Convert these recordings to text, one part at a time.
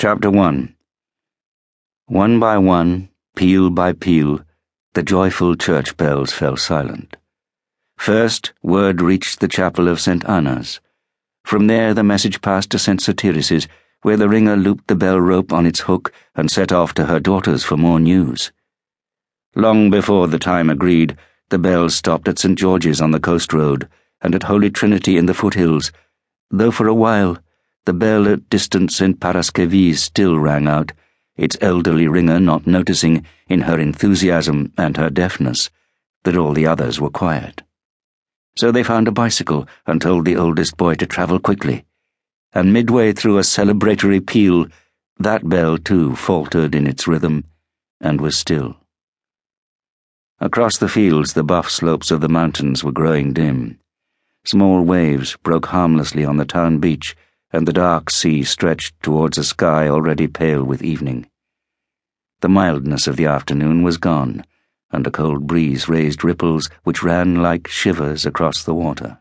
Chapter 1 One by one, peal by peal, the joyful church bells fell silent. First, word reached the chapel of St. Anna's. From there, the message passed to St. Soteris's, where the ringer looped the bell rope on its hook and set off to her daughters for more news. Long before the time agreed, the bells stopped at St. George's on the coast road and at Holy Trinity in the foothills, though for a while the bell at distant St. Paraskevi's still rang out, its elderly ringer not noticing, in her enthusiasm and her deafness, that all the others were quiet. So they found a bicycle and told the oldest boy to travel quickly. And midway through a celebratory peal, that bell too faltered in its rhythm and was still. Across the fields, the buff slopes of the mountains were growing dim. Small waves broke harmlessly on the town beach, and the dark sea stretched towards a sky already pale with evening. The mildness of the afternoon was gone, and a cold breeze raised ripples which ran like shivers across the water.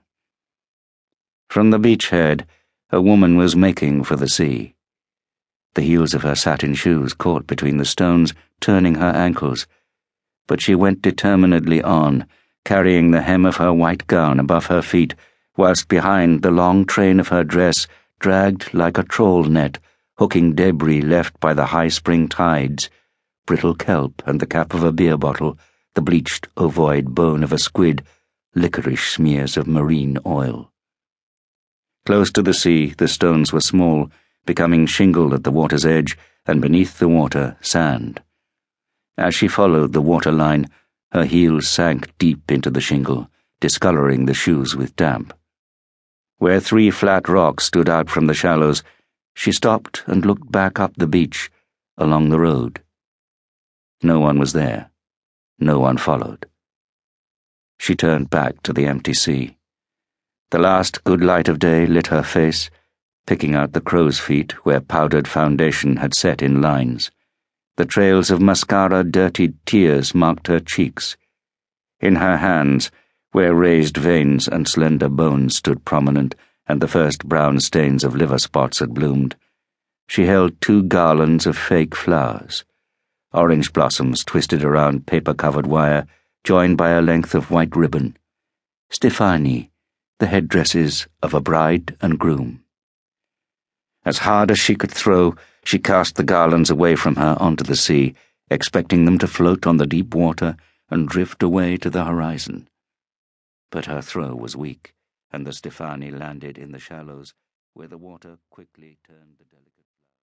From the beach head, a woman was making for the sea. The heels of her satin shoes caught between the stones, turning her ankles but she went determinedly on, carrying the hem of her white gown above her feet, whilst behind the long train of her dress dragged like a trawl net, hooking debris left by the high spring tides, brittle kelp and the cap of a beer bottle, the bleached ovoid bone of a squid, licorice smears of marine oil. Close to the sea, the stones were small, becoming shingle at the water's edge, and beneath the water, sand. As she followed the water line, her heels sank deep into the shingle, discoloring the shoes with damp. Where three flat rocks stood out from the shallows, she stopped and looked back up the beach, along the road. No one was there. No one followed. She turned back to the empty sea. The last good light of day lit her face, picking out the crow's feet where powdered foundation had set in lines. The trails of mascara dirtied tears marked her cheeks. In her hands, where raised veins and slender bones stood prominent, and the first brown stains of liver spots had bloomed, she held two garlands of fake flowers, orange blossoms twisted around paper covered wire, joined by a length of white ribbon. Stefani, the headdresses of a bride and groom. As hard as she could throw, she cast the garlands away from her onto the sea, expecting them to float on the deep water and drift away to the horizon. But her throw was weak, and the Stefani landed in the shallows, where the water quickly turned the delicate.